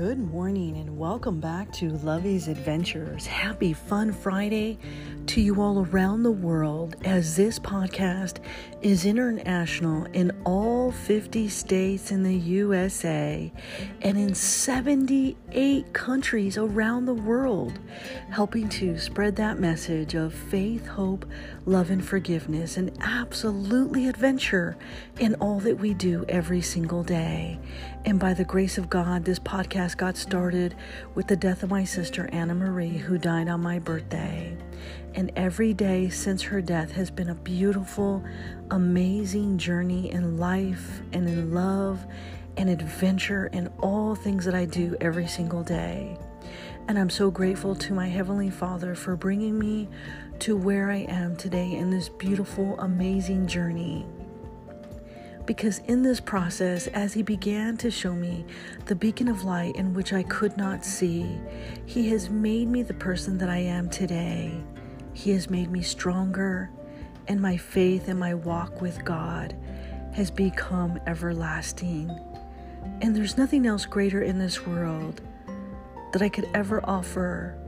Good morning and welcome back to Lovey's Adventures. Happy Fun Friday to you all around the world as this podcast is international in all 50 states in the USA and in 78 countries around the world, helping to spread that message of faith, hope, love, and forgiveness, and absolutely adventure in all that we do every single day. And by the grace of God, this podcast got started with the death of my sister Anna Marie, who died on my birthday. And every day since her death has been a beautiful, amazing journey in life and in love and adventure in all things that I do every single day. And I'm so grateful to my Heavenly Father for bringing me to where I am today in this beautiful, amazing journey. Because in this process, as He began to show me the beacon of light in which I could not see, He has made me the person that I am today. He has made me stronger, and my faith and my walk with God has become everlasting. And there's nothing else greater in this world that I could ever offer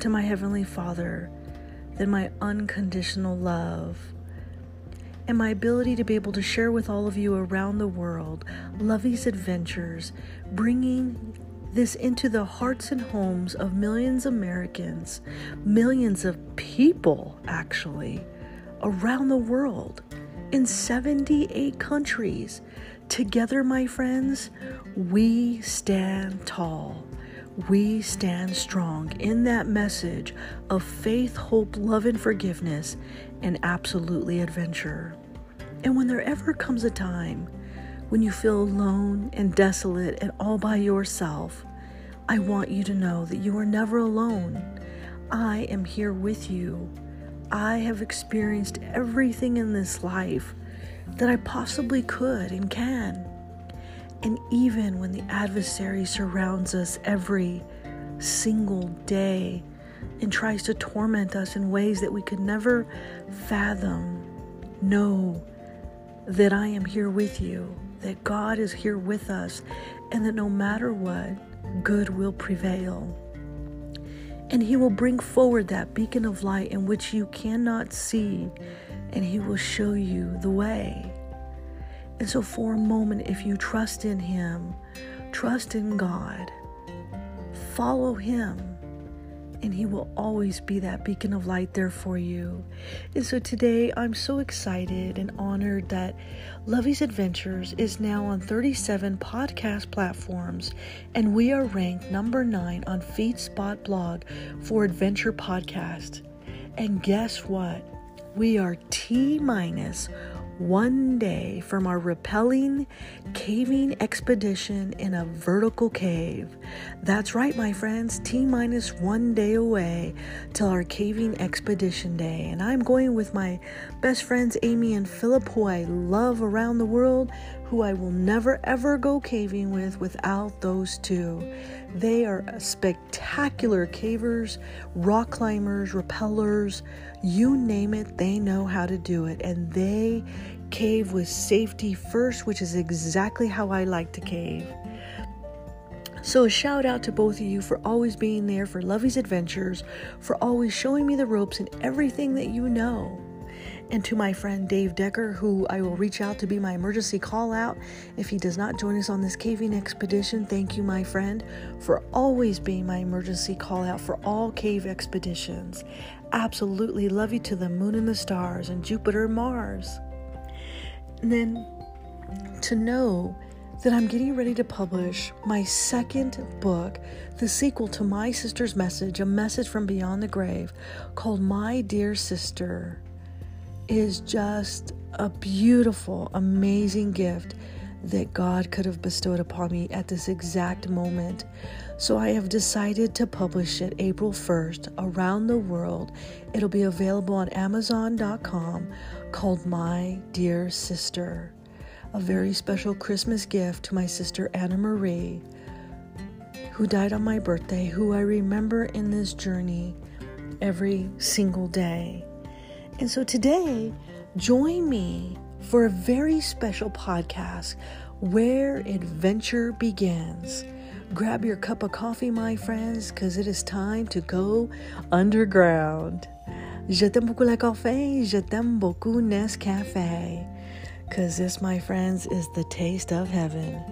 to my Heavenly Father than my unconditional love and my ability to be able to share with all of you around the world Lovey's adventures, bringing this into the hearts and homes of millions of Americans, millions of people actually, around the world, in 78 countries. Together, my friends, we stand tall. We stand strong in that message of faith, hope, love, and forgiveness, and absolutely adventure. And when there ever comes a time when you feel alone and desolate and all by yourself, I want you to know that you are never alone. I am here with you. I have experienced everything in this life that I possibly could and can. And even when the adversary surrounds us every single day and tries to torment us in ways that we could never fathom, know that I am here with you that God is here with us and that no matter what, good will prevail. And He will bring forward that beacon of light in which you cannot see, and He will show you the way. And so, for a moment, if you trust in Him, trust in God, follow Him and He will always be that beacon of light there for you. And so today I'm so excited and honored that Lovey's Adventures is now on 37 podcast platforms, and we are ranked number nine on FeedSpot blog for Adventure Podcast. And guess what? We are T minus one day from our rappelling caving expedition in a vertical cave. That's right, my friends, T minus one day away till our caving expedition day. And I'm going with my best friends, Amy and Philip, who I love around the world, who I will never ever go caving with without those two. They are spectacular cavers, rock climbers, rappellers, you name it, they know how to do it. And they cave with safety first, which is exactly how I like to cave. So, a shout out to both of you for always being there for Lovey's Adventures, for always showing me the ropes and everything that you know. And to my friend Dave Decker, who I will reach out to be my emergency call out if he does not join us on this caving expedition. Thank you, my friend, for always being my emergency call out for all cave expeditions. Absolutely love you to the moon and the stars and Jupiter and Mars. And then to know that I'm getting ready to publish my second book, the sequel to My Sister's Message, a message from beyond the grave called My Dear Sister is just a beautiful, amazing gift that God could have bestowed upon me at this exact moment. So I have decided to publish it April 1st around the world. It'll be available on Amazon.com called My Dear Sister. A very special Christmas gift to my sister Anna Marie, who died on my birthday, who I remember in this journey every single day. And so today, join me for a very special podcast where adventure begins. Grab your cup of coffee, my friends, because it is time to go underground. Je t'aime beaucoup café, je t'aime beaucoup Nescafe. Because this, my friends, is the taste of heaven.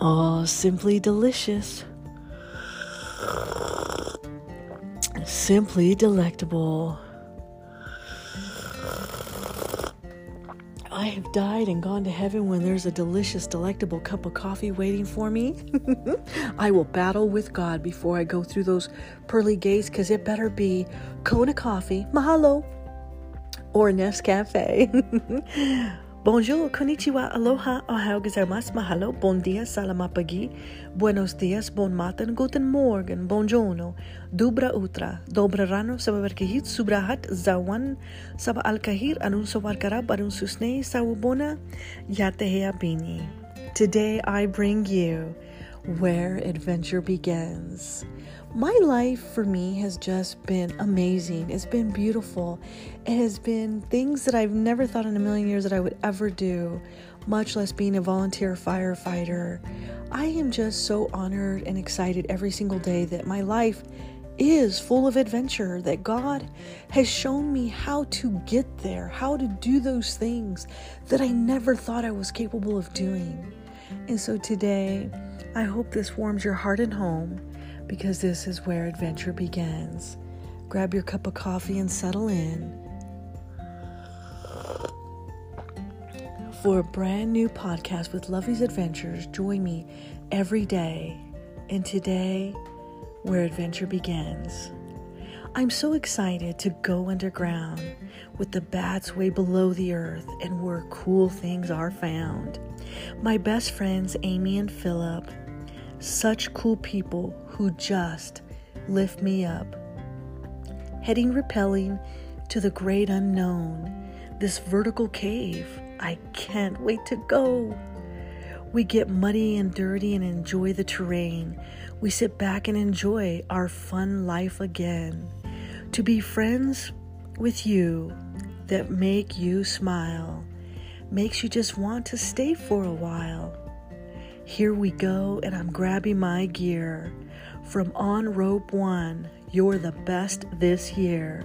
Oh, simply delicious. Simply delectable. I have died and gone to heaven when there's a delicious, delectable cup of coffee waiting for me. I will battle with God before I go through those pearly gates because it better be Kona coffee, mahalo, or Nescafe. Bonjour, konnichiwa, aloha, ohio gozaimasu, mahalo, bon dia, salamapagi, buenos dias, bon matin, guten morgen, bonjourno, dubra utra, dobra rano, sababarkahit, subrahat, zawan, saba alkahir, anun sawarkarab, anun susne, sawubona, yatehea bini. Today I bring you Where Adventure Begins. My life for me has just been amazing. It's been beautiful. It has been things that I've never thought in a million years that I would ever do, much less being a volunteer firefighter. I am just so honored and excited every single day that my life is full of adventure, that God has shown me how to get there, how to do those things that I never thought I was capable of doing. And so today, I hope this warms your heart and home because this is where adventure begins. Grab your cup of coffee and settle in for a brand new podcast with Lovey's Adventures. Join me every day, and today, where adventure begins. I'm so excited to go underground with the bats way below the earth and where cool things are found. My best friends, Amy and Philip, such cool people who just lift me up. Heading rappelling to the great unknown, this vertical cave. I can't wait to go. We get muddy and dirty and enjoy the terrain. We sit back and enjoy our fun life again. To be friends with you that make you smile makes you just want to stay for a while. Here we go, and I'm grabbing my gear. From On Rope One, you're the best this year.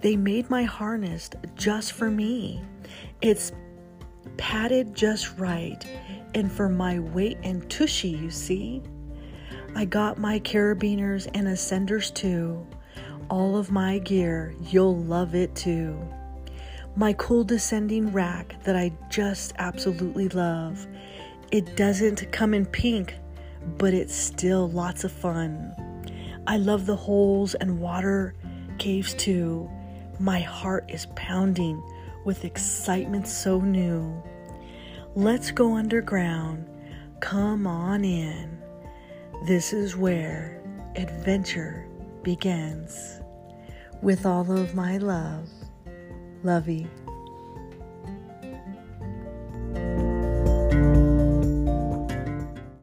They made my harness just for me. It's padded just right, and for my weight and tushy, you see. I got my carabiners and ascenders too. All of my gear, you'll love it too. My cool descending rack that I just absolutely love. It doesn't come in pink, but it's still lots of fun. I love the holes and water caves too. My heart is pounding with excitement so new. Let's go underground. Come on in. This is where adventure begins. With all of my love, Lovey.